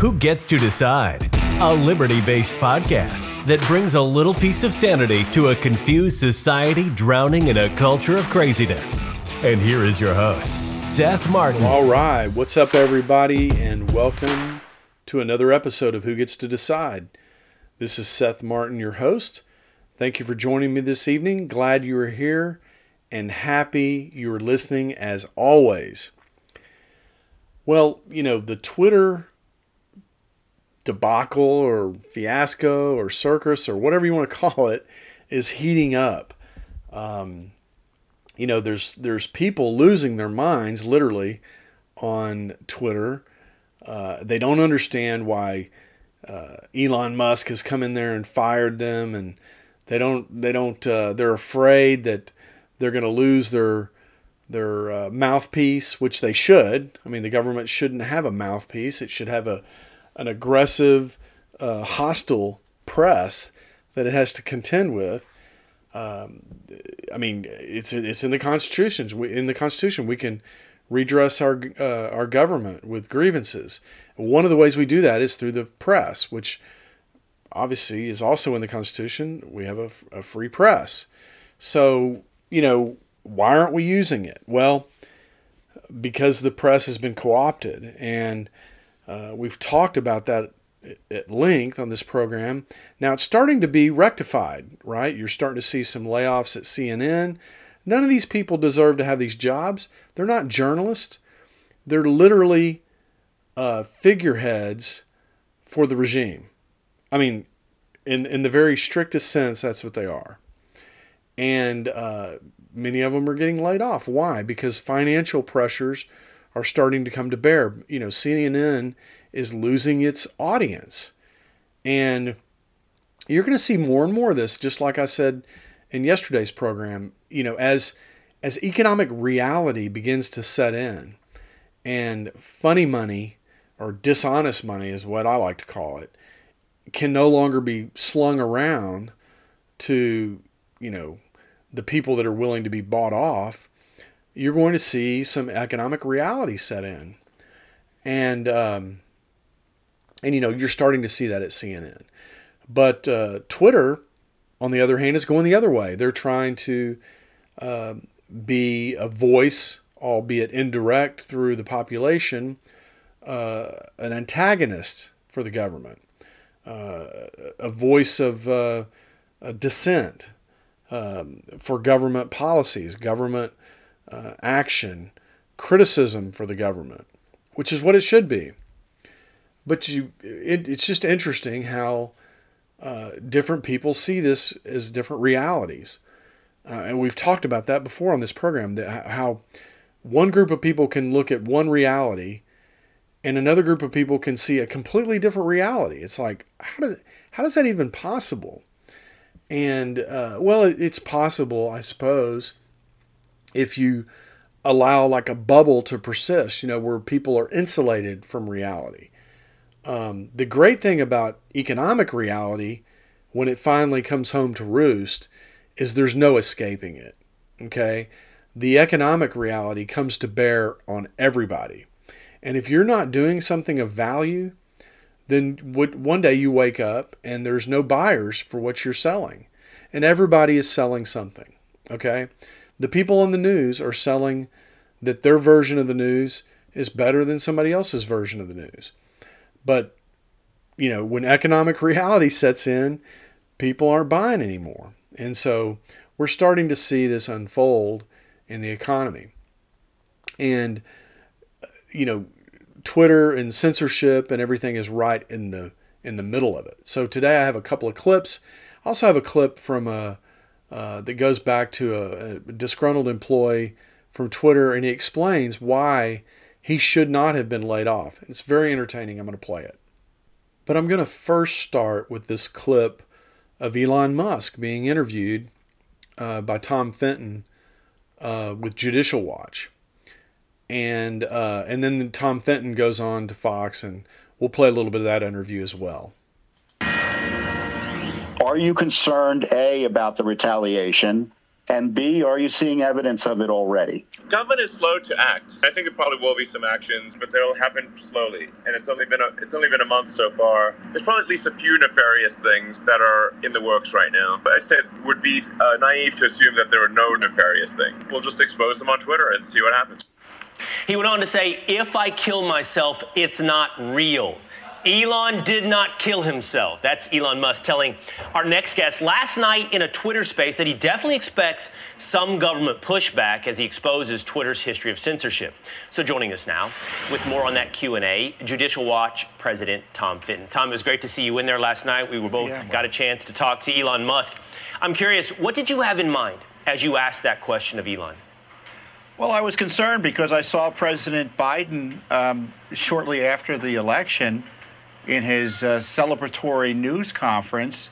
Who Gets to Decide? A liberty based podcast that brings a little piece of sanity to a confused society drowning in a culture of craziness. And here is your host, Seth Martin. All right. What's up, everybody, and welcome to another episode of Who Gets to Decide. This is Seth Martin, your host. Thank you for joining me this evening. Glad you are here and happy you are listening as always. Well, you know, the Twitter debacle or fiasco or circus or whatever you want to call it is heating up. Um, you know, there's there's people losing their minds literally on Twitter. Uh, they don't understand why uh, Elon Musk has come in there and fired them, and they don't they don't uh, they're afraid that they're going to lose their their uh, mouthpiece, which they should. I mean, the government shouldn't have a mouthpiece; it should have a an aggressive, uh, hostile press that it has to contend with. Um, I mean, it's it's in the constitutions. We, in the Constitution, we can redress our uh, our government with grievances. One of the ways we do that is through the press, which obviously is also in the Constitution. We have a, a free press. So you know, why aren't we using it? Well, because the press has been co opted. And uh, we've talked about that at length on this program. Now it's starting to be rectified, right? You're starting to see some layoffs at CNN. None of these people deserve to have these jobs. They're not journalists, they're literally uh, figureheads for the regime. I mean, in, in the very strictest sense, that's what they are and uh, many of them are getting laid off. Why? Because financial pressures are starting to come to bear. You know, CNN is losing its audience, and you're going to see more and more of this. Just like I said in yesterday's program, you know, as as economic reality begins to set in, and funny money or dishonest money is what I like to call it, can no longer be slung around to you know the people that are willing to be bought off, you're going to see some economic reality set in, and um, and you know you're starting to see that at CNN, but uh, Twitter, on the other hand, is going the other way. They're trying to uh, be a voice, albeit indirect, through the population, uh, an antagonist for the government, uh, a voice of uh, dissent um, for government policies, government uh, action, criticism for the government, which is what it should be. But you, it, it's just interesting how uh, different people see this as different realities. Uh, and we've talked about that before on this program that how one group of people can look at one reality and another group of people can see a completely different reality. It's like, how does, how does that even possible? And uh, well, it's possible, I suppose, if you allow like a bubble to persist, you know, where people are insulated from reality. Um, the great thing about economic reality, when it finally comes home to roost, is there's no escaping it. Okay. The economic reality comes to bear on everybody. And if you're not doing something of value, then one day you wake up and there's no buyers for what you're selling. And everybody is selling something. Okay? The people on the news are selling that their version of the news is better than somebody else's version of the news. But, you know, when economic reality sets in, people aren't buying anymore. And so we're starting to see this unfold in the economy. And, you know, Twitter and censorship and everything is right in the in the middle of it. So today I have a couple of clips. I also have a clip from a uh, that goes back to a, a disgruntled employee from Twitter, and he explains why he should not have been laid off. It's very entertaining. I'm going to play it. But I'm going to first start with this clip of Elon Musk being interviewed uh, by Tom Fitton uh, with Judicial Watch and uh, and then Tom Fitton goes on to Fox, and we'll play a little bit of that interview as well. Are you concerned, A, about the retaliation, And B, are you seeing evidence of it already? Government is slow to act. I think there probably will be some actions, but they'll happen slowly. And it's only been a, it's only been a month so far. There's probably at least a few nefarious things that are in the works right now. But I'd say it would be uh, naive to assume that there are no nefarious things. We'll just expose them on Twitter and see what happens. He went on to say, if I kill myself, it's not real. Elon did not kill himself. That's Elon Musk telling our next guest last night in a Twitter space that he definitely expects some government pushback as he exposes Twitter's history of censorship. So joining us now with more on that Q&A, Judicial Watch President Tom Fitton. Tom, it was great to see you in there last night. We were both yeah, got a chance to talk to Elon Musk. I'm curious, what did you have in mind as you asked that question of Elon? Well, I was concerned because I saw President Biden um, shortly after the election in his uh, celebratory news conference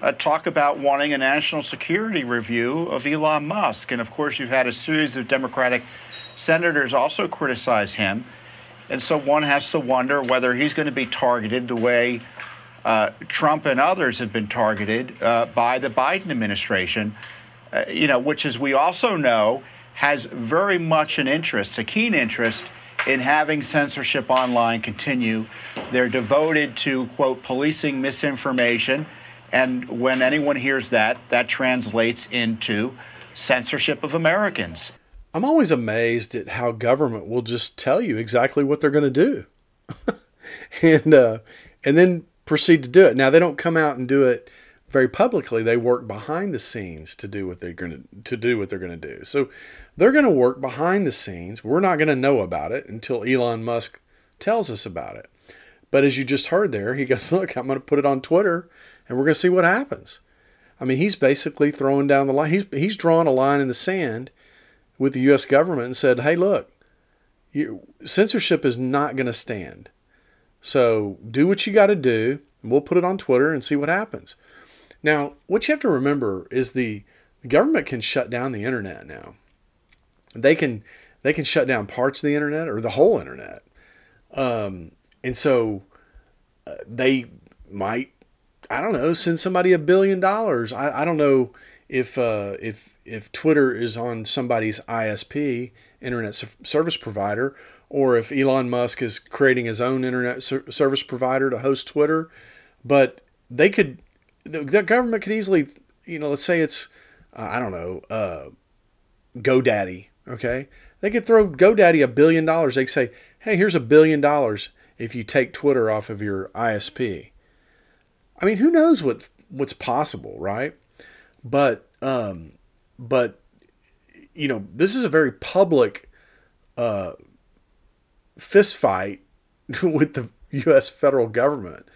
uh, talk about wanting a national security review of Elon Musk. And of course, you've had a series of Democratic senators also criticize him. And so one has to wonder whether he's going to be targeted the way uh, Trump and others have been targeted uh, by the Biden administration, uh, you know, which, as we also know, has very much an interest, a keen interest in having censorship online continue. They're devoted to, quote, policing misinformation. And when anyone hears that, that translates into censorship of Americans. I'm always amazed at how government will just tell you exactly what they're going to do, and uh, and then proceed to do it. Now they don't come out and do it very publicly. They work behind the scenes to do what they're going to to do what they're going to do. So they're going to work behind the scenes. We're not going to know about it until Elon Musk tells us about it. But as you just heard there, he goes, Look, I'm going to put it on Twitter and we're going to see what happens. I mean, he's basically throwing down the line. He's, he's drawn a line in the sand with the U.S. government and said, Hey, look, you, censorship is not going to stand. So do what you got to do. And we'll put it on Twitter and see what happens. Now, what you have to remember is the, the government can shut down the internet now they can they can shut down parts of the internet or the whole internet. Um, and so uh, they might, I don't know, send somebody a billion dollars. I, I don't know if uh, if if Twitter is on somebody's ISP, internet service provider, or if Elon Musk is creating his own internet service provider to host Twitter. But they could, the, the government could easily, you know, let's say it's, uh, I don't know, uh, GoDaddy Okay. They could throw GoDaddy a billion dollars. They could say, hey, here's a billion dollars if you take Twitter off of your ISP. I mean, who knows what what's possible, right? But um, but you know, this is a very public uh, fist fight with the U.S. federal government,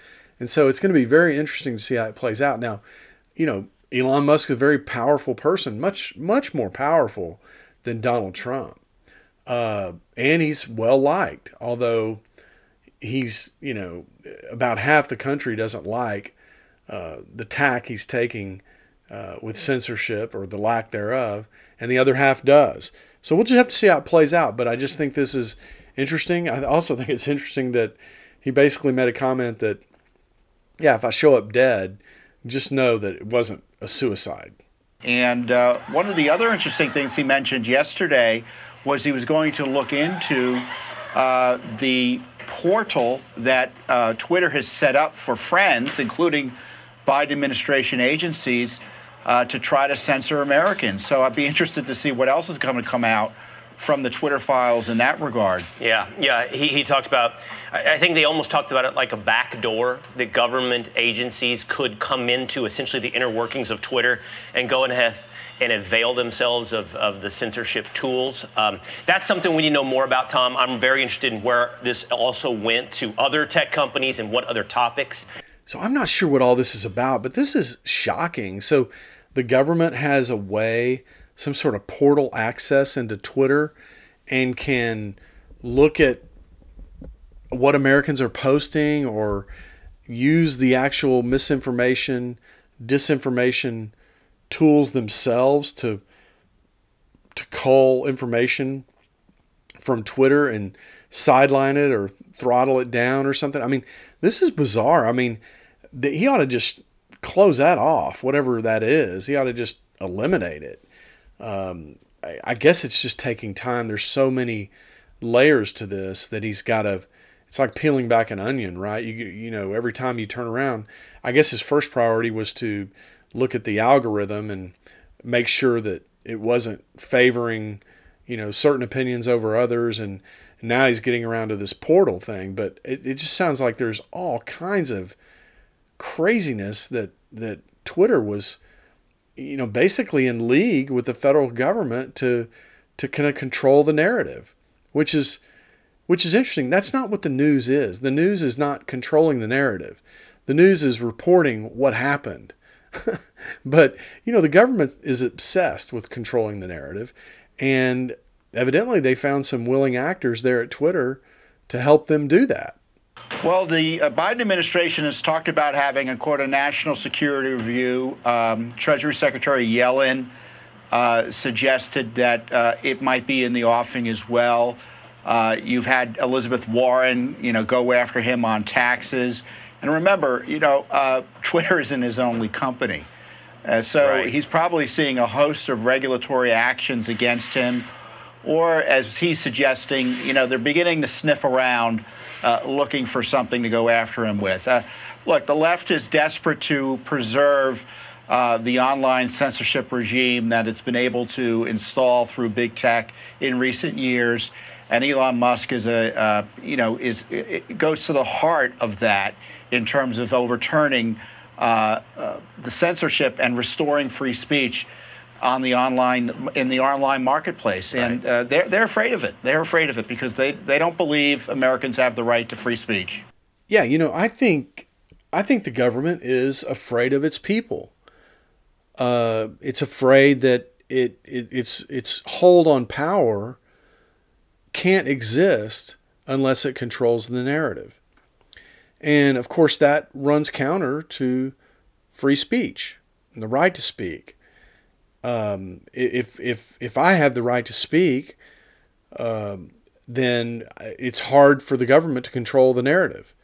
and so it's going to be very interesting to see how it plays out. Now, you know, Elon Musk is a very powerful person, much much more powerful than Donald Trump. Uh, and he's well liked, although he's, you know, about half the country doesn't like uh, the tack he's taking uh, with censorship or the lack thereof, and the other half does. So we'll just have to see how it plays out. But I just think this is interesting. I also think it's interesting that he basically made a comment that, yeah, if I show up dead, just know that it wasn't a suicide. And uh, one of the other interesting things he mentioned yesterday was he was going to look into uh, the portal that uh, Twitter has set up for friends, including Biden administration agencies, uh, to try to censor Americans. So I'd be interested to see what else is going to come out from the Twitter files in that regard. Yeah, yeah. He, he talked about, I think they almost talked about it like a back door that government agencies could come into essentially the inner workings of Twitter and go and have and avail themselves of, of the censorship tools. Um, that's something we need to know more about, Tom. I'm very interested in where this also went to other tech companies and what other topics. So I'm not sure what all this is about, but this is shocking. So the government has a way some sort of portal access into Twitter and can look at what Americans are posting or use the actual misinformation, disinformation tools themselves to to cull information from Twitter and sideline it or throttle it down or something. I mean, this is bizarre. I mean, he ought to just close that off, whatever that is. He ought to just eliminate it. Um, I, I guess it's just taking time. There's so many layers to this that he's got to. It's like peeling back an onion, right? You you know, every time you turn around, I guess his first priority was to look at the algorithm and make sure that it wasn't favoring, you know, certain opinions over others. And now he's getting around to this portal thing. But it, it just sounds like there's all kinds of craziness that that Twitter was, you know, basically in league with the federal government to to kind of control the narrative, which is which is interesting. That's not what the news is. The news is not controlling the narrative. The news is reporting what happened. but, you know, the government is obsessed with controlling the narrative. And evidently they found some willing actors there at Twitter to help them do that. Well, the uh, Biden administration has talked about having a quote a national security review. Um, Treasury Secretary Yellen uh, suggested that uh, it might be in the offing as well. Uh, you've had Elizabeth Warren, you know, go after him on taxes. And remember, you know, uh, Twitter isn't his only company. Uh, so right. he's probably seeing a host of regulatory actions against him. Or, as he's suggesting, you know, they're beginning to sniff around uh, looking for something to go after him with. Uh, look, the left is desperate to preserve uh, the online censorship regime that it's been able to install through big tech in recent years. And Elon Musk is a, uh, you know, is it goes to the heart of that in terms of overturning uh, uh, the censorship and restoring free speech on the online in the online marketplace, and uh, they're they're afraid of it. They're afraid of it because they they don't believe Americans have the right to free speech. Yeah, you know, I think I think the government is afraid of its people. Uh, it's afraid that it, it its its hold on power can't exist unless it controls the narrative. And of course, that runs counter to free speech and the right to speak. Um, if if if I have the right to speak, um, then it's hard for the government to control the narrative.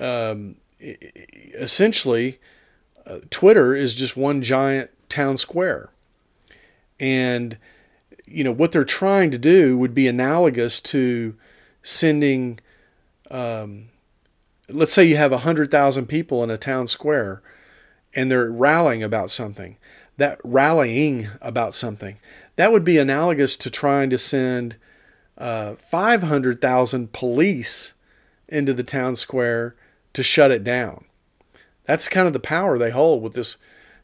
Um, essentially, uh, Twitter is just one giant town square, and you know what they're trying to do would be analogous to sending. Um, let's say you have 100,000 people in a town square and they're rallying about something that rallying about something. That would be analogous to trying to send uh, 500,000 police into the town square to shut it down. That's kind of the power they hold with this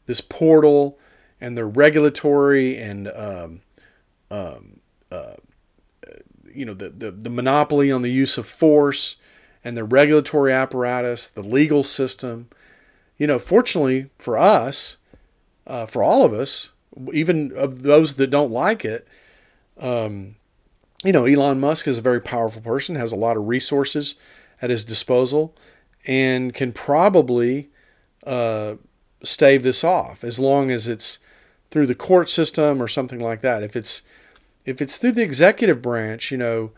this portal and their regulatory and um, um, uh, you know the, the the monopoly on the use of force and the regulatory apparatus, the legal system. You know, fortunately for us, uh, for all of us, even of those that don't like it. Um, you know, Elon Musk is a very powerful person, has a lot of resources at his disposal, and can probably uh, stave this off as long as it's through the court system or something like that. If it's if it's through the executive branch, you know,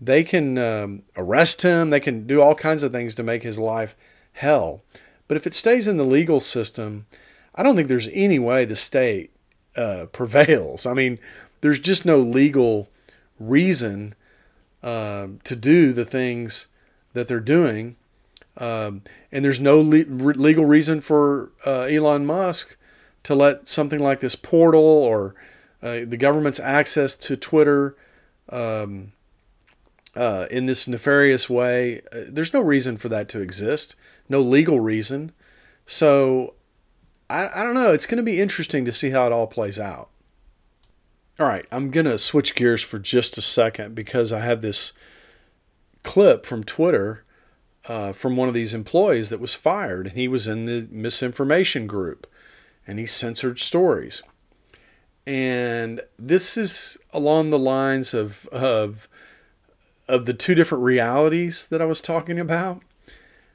they can um, arrest him, they can do all kinds of things to make his life hell. But if it stays in the legal system, I don't think there's any way the state uh, prevails. I mean, there's just no legal reason uh, to do the things that they're doing. Um, and there's no le- legal reason for uh, Elon Musk to let something like this portal or uh, the government's access to Twitter um, uh, in this nefarious way. Uh, there's no reason for that to exist, no legal reason. So I, I don't know. It's going to be interesting to see how it all plays out. All right, I'm going to switch gears for just a second because I have this clip from Twitter uh, from one of these employees that was fired, and he was in the misinformation group and he censored stories. And this is along the lines of, of, of the two different realities that I was talking about.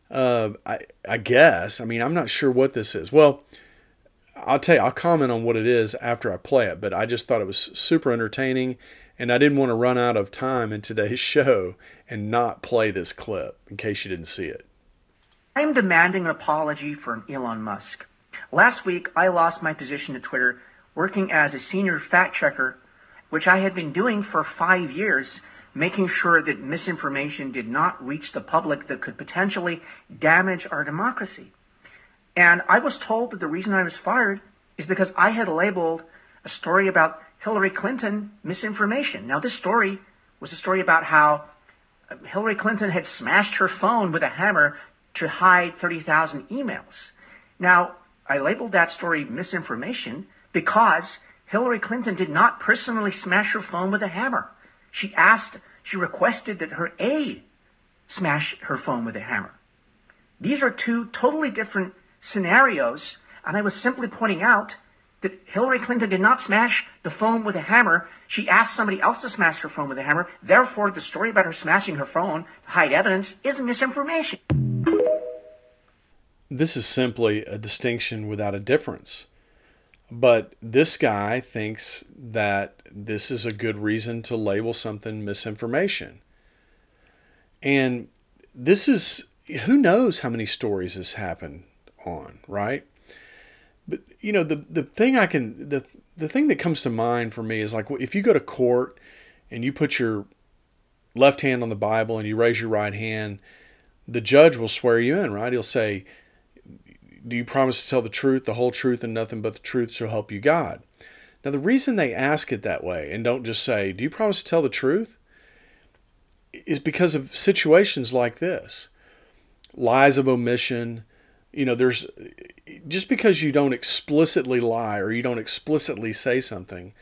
Uh, I, I guess. I mean, I'm not sure what this is. Well, I'll tell you, I'll comment on what it is after I play it, but I just thought it was super entertaining and I didn't want to run out of time in today's show and not play this clip in case you didn't see it. I am demanding an apology from Elon Musk. Last week, I lost my position at Twitter working as a senior fact checker, which I had been doing for five years, making sure that misinformation did not reach the public that could potentially damage our democracy. And I was told that the reason I was fired is because I had labeled a story about Hillary Clinton misinformation. Now, this story was a story about how Hillary Clinton had smashed her phone with a hammer to hide 30,000 emails. Now, I labeled that story misinformation because Hillary Clinton did not personally smash her phone with a hammer. She asked, she requested that her aide smash her phone with a hammer. These are two totally different scenarios, and I was simply pointing out that Hillary Clinton did not smash the phone with a hammer. She asked somebody else to smash her phone with a hammer. Therefore, the story about her smashing her phone to hide evidence is misinformation. This is simply a distinction without a difference. But this guy thinks that this is a good reason to label something misinformation. And this is, who knows how many stories this happened on, right? But you know, the the thing I can the the thing that comes to mind for me is like if you go to court and you put your left hand on the Bible and you raise your right hand, the judge will swear you in, right? He'll say, "Do you promise to tell the truth, the whole truth, and nothing but the truth, so help you God?" Now, the reason they ask it that way and don't just say, "Do you promise to tell the truth?" is because of situations like this lies of omission. You know, there's just because you don't explicitly lie or you don't explicitly say something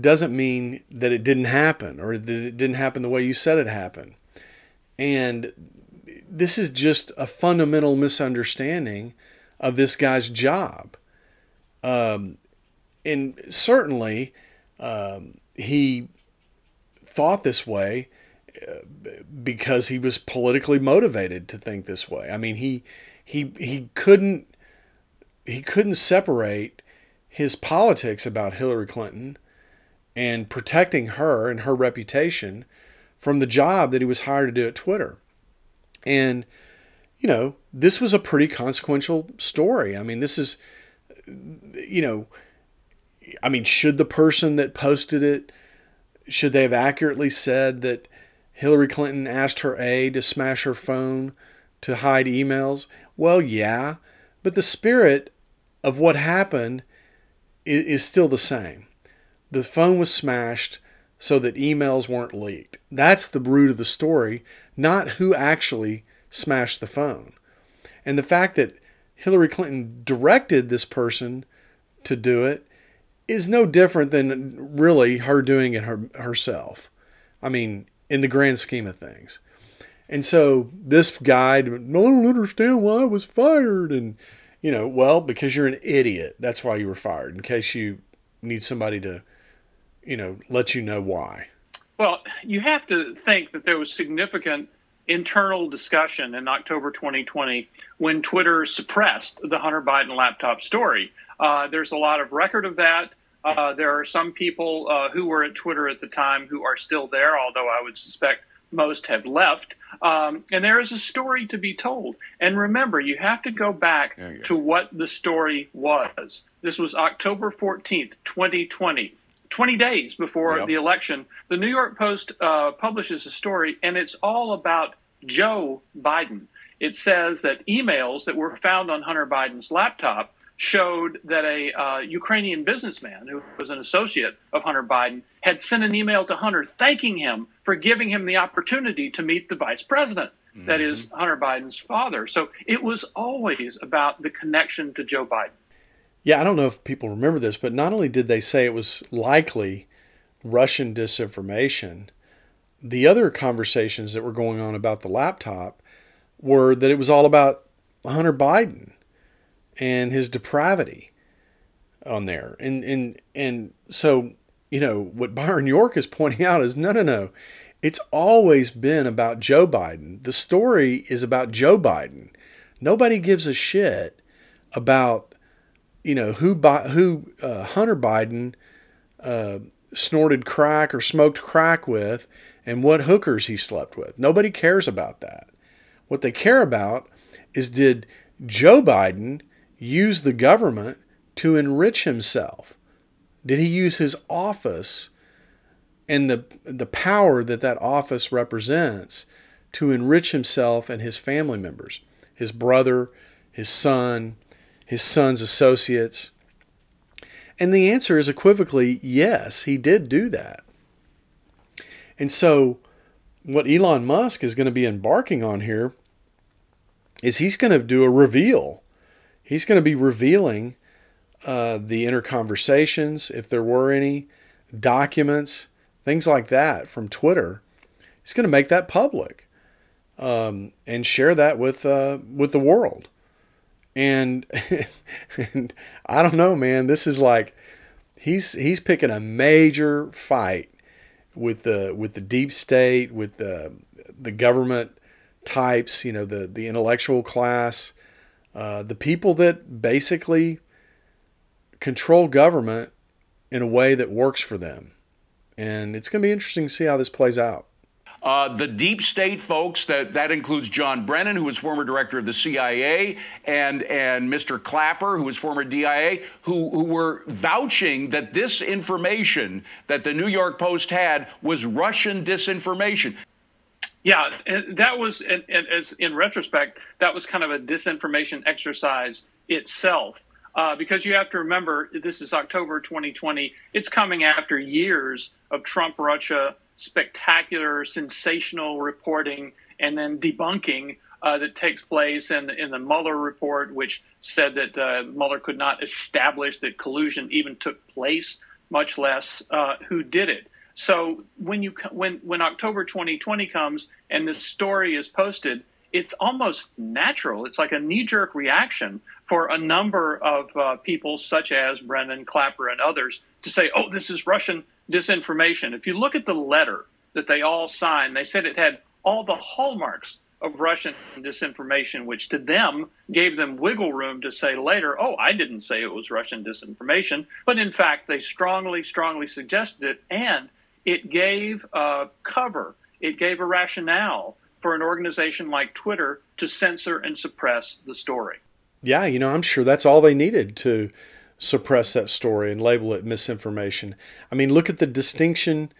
doesn't mean that it didn't happen or that it didn't happen the way you said it happened. And this is just a fundamental misunderstanding of this guy's job. Um, and certainly, um, he thought this way uh, because he was politically motivated to think this way. I mean, he he he couldn't he couldn't separate his politics about Hillary Clinton and protecting her and her reputation from the job that he was hired to do at Twitter. And, you know, this was a pretty consequential story. I mean, this is, you know, I mean, should the person that posted it, should they have accurately said that Hillary Clinton asked her aide to smash her phone to hide emails? Well, yeah, but the spirit of what happened is, is still the same. The phone was smashed so that emails weren't leaked. That's the root of the story, not who actually smashed the phone. And the fact that Hillary Clinton directed this person to do it is no different than really her doing it her, herself. I mean, in the grand scheme of things. And so this guy, I don't understand why I was fired. And you know, well, because you're an idiot. That's why you were fired. In case you need somebody to, you know, let you know why. Well, you have to think that there was significant internal discussion in October 2020 when Twitter suppressed the Hunter Biden laptop story. Uh, there's a lot of record of that. Uh, there are some people uh, who were at Twitter at the time who are still there, although I would suspect most have left. Um, and there is a story to be told. And remember, you have to go back go. to what the story was. This was October 14th, 2020. 20 days before yep. the election, the New York Post uh, publishes a story, and it's all about Joe Biden. It says that emails that were found on Hunter Biden's laptop showed that a uh, Ukrainian businessman who was an associate of Hunter Biden had sent an email to Hunter thanking him for giving him the opportunity to meet the vice president, mm-hmm. that is Hunter Biden's father. So it was always about the connection to Joe Biden. Yeah, I don't know if people remember this, but not only did they say it was likely Russian disinformation, the other conversations that were going on about the laptop were that it was all about Hunter Biden and his depravity on there. And and and so, you know, what Byron York is pointing out is no no no. It's always been about Joe Biden. The story is about Joe Biden. Nobody gives a shit about you know who who uh, Hunter Biden uh, snorted crack or smoked crack with and what hookers he slept with. Nobody cares about that. What they care about is did Joe Biden use the government to enrich himself. Did he use his office and the the power that that office represents to enrich himself and his family members, his brother, his son, his son's associates? And the answer is equivocally yes, he did do that. And so, what Elon Musk is going to be embarking on here is he's going to do a reveal. He's going to be revealing uh, the inner conversations, if there were any, documents, things like that from Twitter. He's going to make that public um, and share that with uh, with the world. And, and I don't know, man. This is like he's he's picking a major fight with the with the deep state, with the the government types, you know, the the intellectual class, uh, the people that basically control government in a way that works for them. And it's going to be interesting to see how this plays out. Uh, the deep state folks, that, that includes John Brennan, who was former director of the CIA, and, and Mr. Clapper, who was former DIA, who, who were vouching that this information that the New York Post had was Russian disinformation. Yeah, that was, and as in retrospect, that was kind of a disinformation exercise itself. Uh, because you have to remember, this is October 2020. It's coming after years of Trump Russia spectacular, sensational reporting and then debunking uh, that takes place in, in the Mueller report, which said that uh, Mueller could not establish that collusion even took place, much less uh, who did it. So when you when when October 2020 comes and this story is posted, it's almost natural. It's like a knee-jerk reaction for a number of uh, people, such as Brennan Clapper and others, to say, "Oh, this is Russian disinformation. If you look at the letter that they all signed, they said it had all the hallmarks of Russian disinformation, which to them gave them wiggle room to say later, oh, I didn't say it was Russian disinformation. But in fact, they strongly, strongly suggested it. And it gave cover, it gave a rationale for an organization like Twitter to censor and suppress the story. Yeah, you know, I'm sure that's all they needed to suppress that story and label it misinformation. I mean, look at the distinction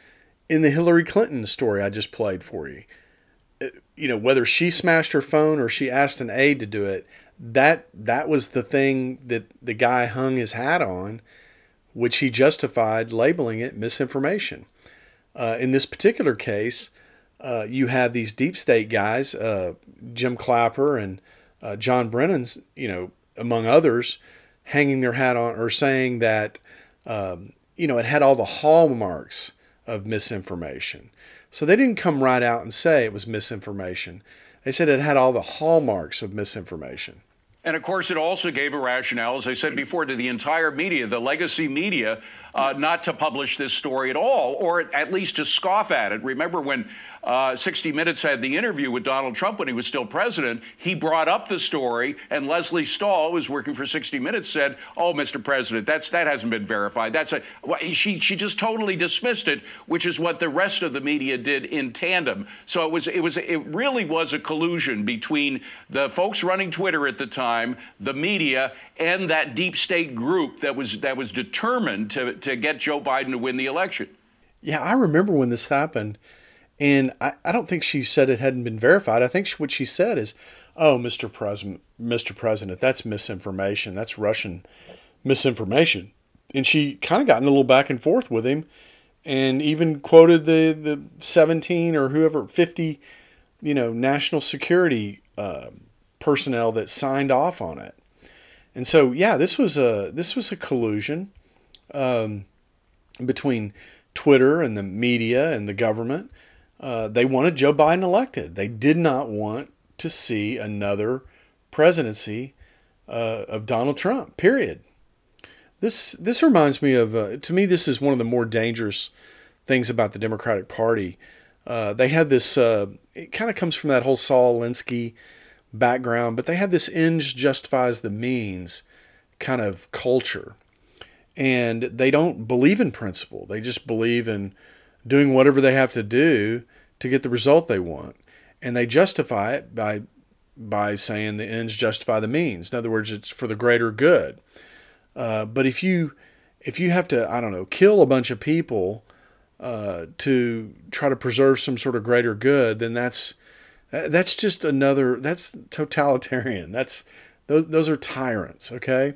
in the Hillary Clinton story I just played for you. Uh, you know, whether she smashed her phone or she asked an aide to do it, that that was the thing that the guy hung his hat on, which he justified labeling it misinformation. Uh, in this particular case, uh, you have these deep state guys, uh, Jim Clapper and uh, John Brennan's, you know, among others, hanging their hat on or saying that um, you know it had all the hallmarks of misinformation. So they didn't come right out and say it was misinformation. They said it had all the hallmarks of misinformation. And of course, it also gave a rationale, as I said before, to the entire media, the legacy media, uh, not to publish this story at all, or at least to scoff at it. Remember when uh, 60 Minutes had the interview with Donald Trump when he was still president, he brought up the story, and Lesley Stahl, who was working for 60 Minutes, said, "Oh, Mr. President, that's that hasn't been verified. That's a well, she she just totally dismissed it, which is what the rest of the media did in tandem. So it was it was it really was a collusion between the folks running Twitter at the time, the media, and that deep state group that was that was determined to to get Joe Biden to win the election." Yeah, I remember when this happened. And I, I don't think she said it hadn't been verified. I think she, what she said is, "Oh, Mr. President, Mr. President, that's misinformation. That's Russian misinformation." And she kind of got in a little back and forth with him, and even quoted the the seventeen or whoever fifty, you know, national security uh, personnel that signed off on it. And so, yeah, this was a this was a collusion um, between Twitter and the media and the government uh, they wanted Joe Biden elected. They did not want to see another presidency uh, of Donald Trump. Period. This this reminds me of uh, to me this is one of the more dangerous things about the Democratic Party. Uh, they had this. Uh, it kind of comes from that whole Saul Alinsky background, but they have this "ends justifies the means" kind of culture, and they don't believe in principle. They just believe in doing whatever they have to do to get the result they want. And they justify it by by saying the ends justify the means. In other words, it's for the greater good. Uh, but if you if you have to, I don't know, kill a bunch of people uh, to try to preserve some sort of greater good, then that's that's just another that's totalitarian. That's those those are tyrants. Okay,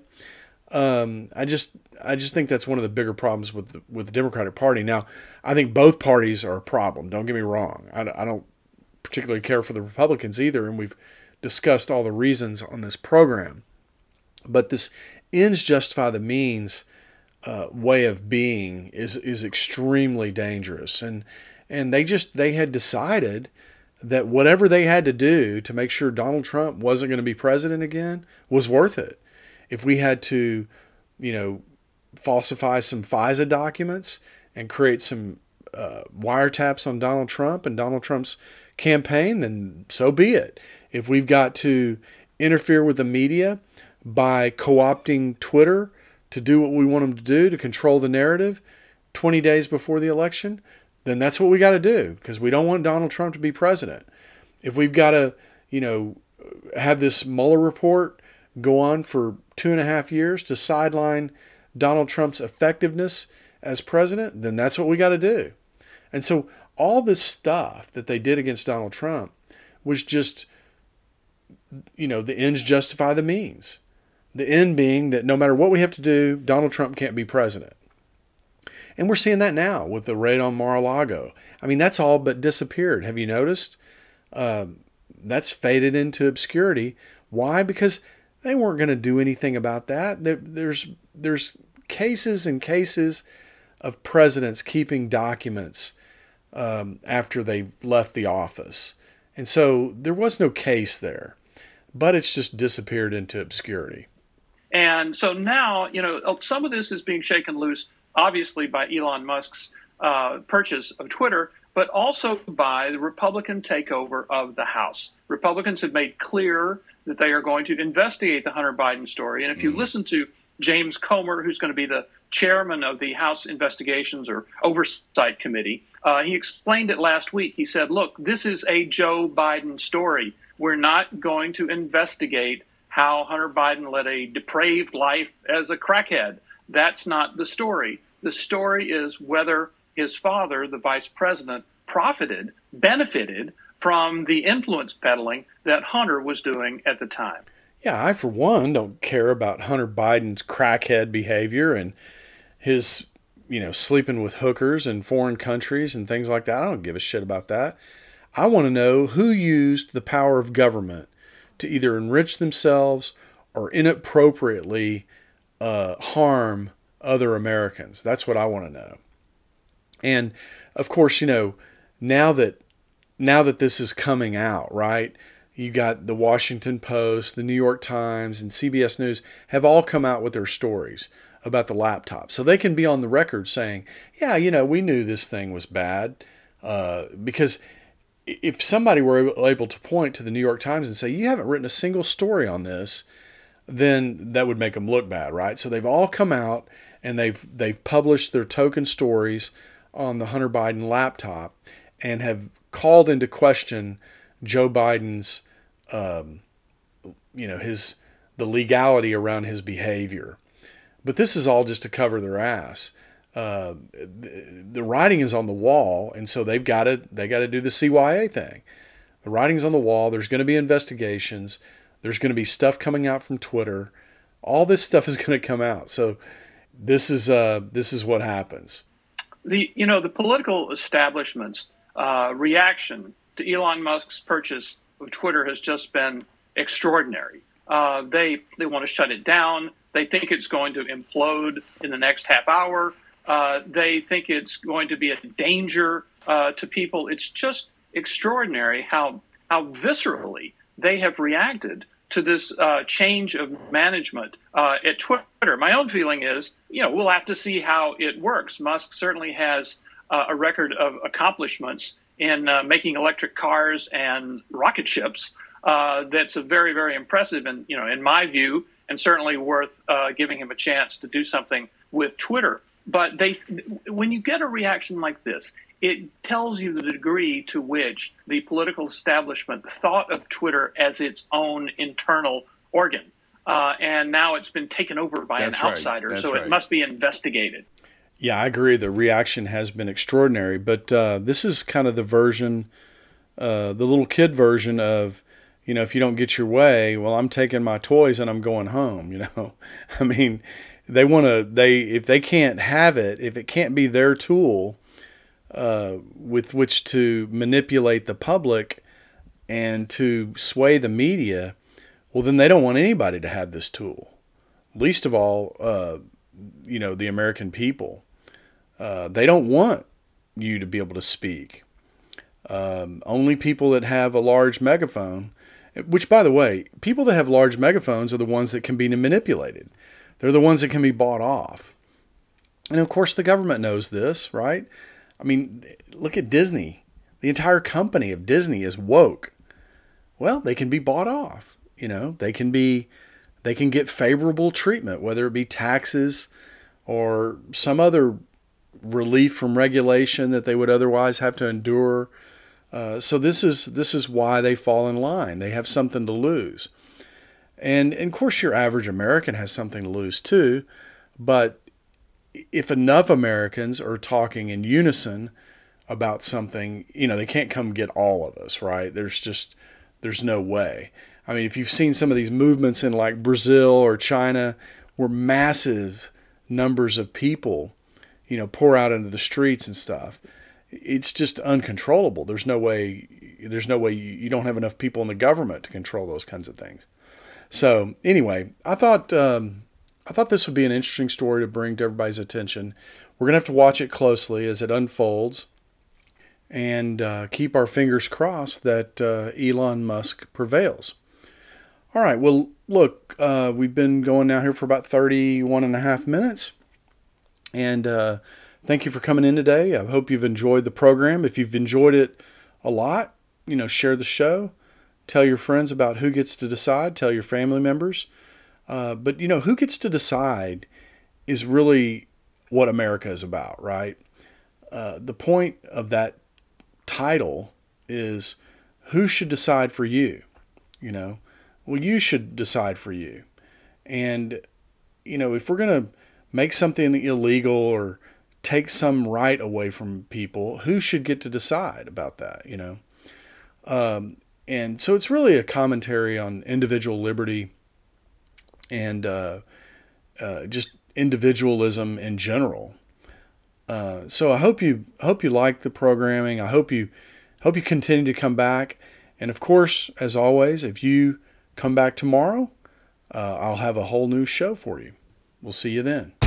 um, I just I just think that's one of the bigger problems with the, with the Democratic Party. Now, I think both parties are a problem. Don't get me wrong. I, I don't particularly care for the Republicans either, and we've discussed all the reasons on this program. But this ends justify the means uh, way of being is is extremely dangerous, and and they just they had decided that whatever they had to do to make sure Donald Trump wasn't going to be president again was worth it. If we had to, you know, falsify some FISA documents and create some uh, wiretaps on Donald Trump and Donald Trump's campaign, then so be it. If we've got to interfere with the media by co opting Twitter to do what we want them to do to control the narrative 20 days before the election, then that's what we got to do because we don't want Donald Trump to be president. If we've got to, you know, have this Mueller report go on for two and a half years to sideline Donald Trump's effectiveness as president, then that's what we got to do. And so all this stuff that they did against Donald Trump was just, you know, the ends justify the means. The end being that no matter what we have to do, Donald Trump can't be president. And we're seeing that now with the raid on Mar a Lago. I mean, that's all but disappeared. Have you noticed? Um, that's faded into obscurity. Why? Because they weren't going to do anything about that. There's there's cases and cases of presidents keeping documents um, after they left the office, and so there was no case there, but it's just disappeared into obscurity. And so now, you know, some of this is being shaken loose obviously by Elon Musk's uh, purchase of Twitter, but also by the Republican takeover of the House. Republicans have made clear that they are going to investigate the Hunter Biden story. And if you mm listen to James Comer, who's going to be the chairman of the House Investigations or Oversight Committee, uh, he explained it last week. He said, Look, this is a Joe Biden story. We're not going to investigate how Hunter Biden led a depraved life as a crackhead. That's not the story. The story is whether his father, the vice president, profited, benefited from the influence peddling that Hunter was doing at the time. Yeah, I, for one, don't care about Hunter Biden's crackhead behavior and his, you know, sleeping with hookers in foreign countries and things like that. I don't give a shit about that. I want to know who used the power of government to either enrich themselves or inappropriately uh, harm other Americans. That's what I want to know. And of course, you know, now that now that this is coming out, right? You got the Washington Post, the New York Times, and CBS News have all come out with their stories about the laptop. So they can be on the record saying, yeah, you know, we knew this thing was bad. Uh, because if somebody were able to point to the New York Times and say, you haven't written a single story on this, then that would make them look bad, right? So they've all come out and they've they've published their token stories on the Hunter Biden laptop and have called into question Joe Biden's, um, you know, his the legality around his behavior. But this is all just to cover their ass. Uh, the, writing is on the wall, and so they've got to they got to do the CYA thing. The writing's on the wall. There's going to be investigations. There's going to be stuff coming out from Twitter. All this stuff is going to come out. So this is uh, this is what happens. The you know the political establishment's uh, reaction to Elon Musk's purchase of Twitter has just been extraordinary. Uh, they they want to shut it down. They think it's going to implode in the next half hour. Uh, they think it's going to be a danger uh, to people. It's just extraordinary how how viscerally they have reacted to this uh, change of management uh, at Twitter. My own feeling is, you know, we'll have to see how it works. Musk certainly has uh, a record of accomplishments in uh, making electric cars and rocket ships. Uh, that's a very, very impressive, and you know, in my view, and certainly worth uh, giving him a chance to do something with Twitter. But they, when you get a reaction like this, it tells you the degree to which the political establishment thought of Twitter as its own internal organ. uh, and now it's been taken over by That's an outsider. That's so right. it must be investigated. Yeah, I agree. The reaction has been extraordinary, but uh, this is kind of the version, uh, the little kid version of, you know, if you don't get your way, well, I'm taking my toys and I'm going home. You know, I mean, they want to. They if they can't have it, if it can't be their tool uh, with which to manipulate the public and to sway the media, well, then they don't want anybody to have this tool. Least of all, uh, you know, the American people. Uh, they don't want you to be able to speak. Um, only people that have a large megaphone, which, by the way, people that have large megaphones are the ones that can be manipulated. They're the ones that can be bought off. And of course, the government knows this, right? I mean, look at Disney. The entire company of Disney is woke. Well, they can be bought off. You know, they can be, they can get favorable treatment, whether it be taxes or some other relief from regulation that they would otherwise have to endure. Uh, so this is this is why they fall in line. They have something to lose, and, and of course your average American has something to lose too. But if enough Americans are talking in unison about something, you know, they can't come get all of us, right? There's just there's no way. I mean, if you've seen some of these movements in like Brazil or China, where massive numbers of people, you know, pour out into the streets and stuff, it's just uncontrollable. There's no way. There's no way you, you don't have enough people in the government to control those kinds of things. So anyway, I thought um, I thought this would be an interesting story to bring to everybody's attention. We're gonna have to watch it closely as it unfolds, and uh, keep our fingers crossed that uh, Elon Musk prevails. All right. Well, look, uh, we've been going now here for about 31 and a half minutes. And uh, thank you for coming in today. I hope you've enjoyed the program. If you've enjoyed it a lot, you know, share the show. Tell your friends about who gets to decide. Tell your family members. Uh, but, you know, who gets to decide is really what America is about, right? Uh, the point of that title is who should decide for you, you know? Well, you should decide for you. And, you know, if we're going to make something illegal or take some right away from people, who should get to decide about that, you know? Um, and so it's really a commentary on individual liberty and uh, uh, just individualism in general. Uh, so I hope you hope you like the programming. I hope you hope you continue to come back. And of course, as always, if you come back tomorrow, uh, I'll have a whole new show for you. We'll see you then.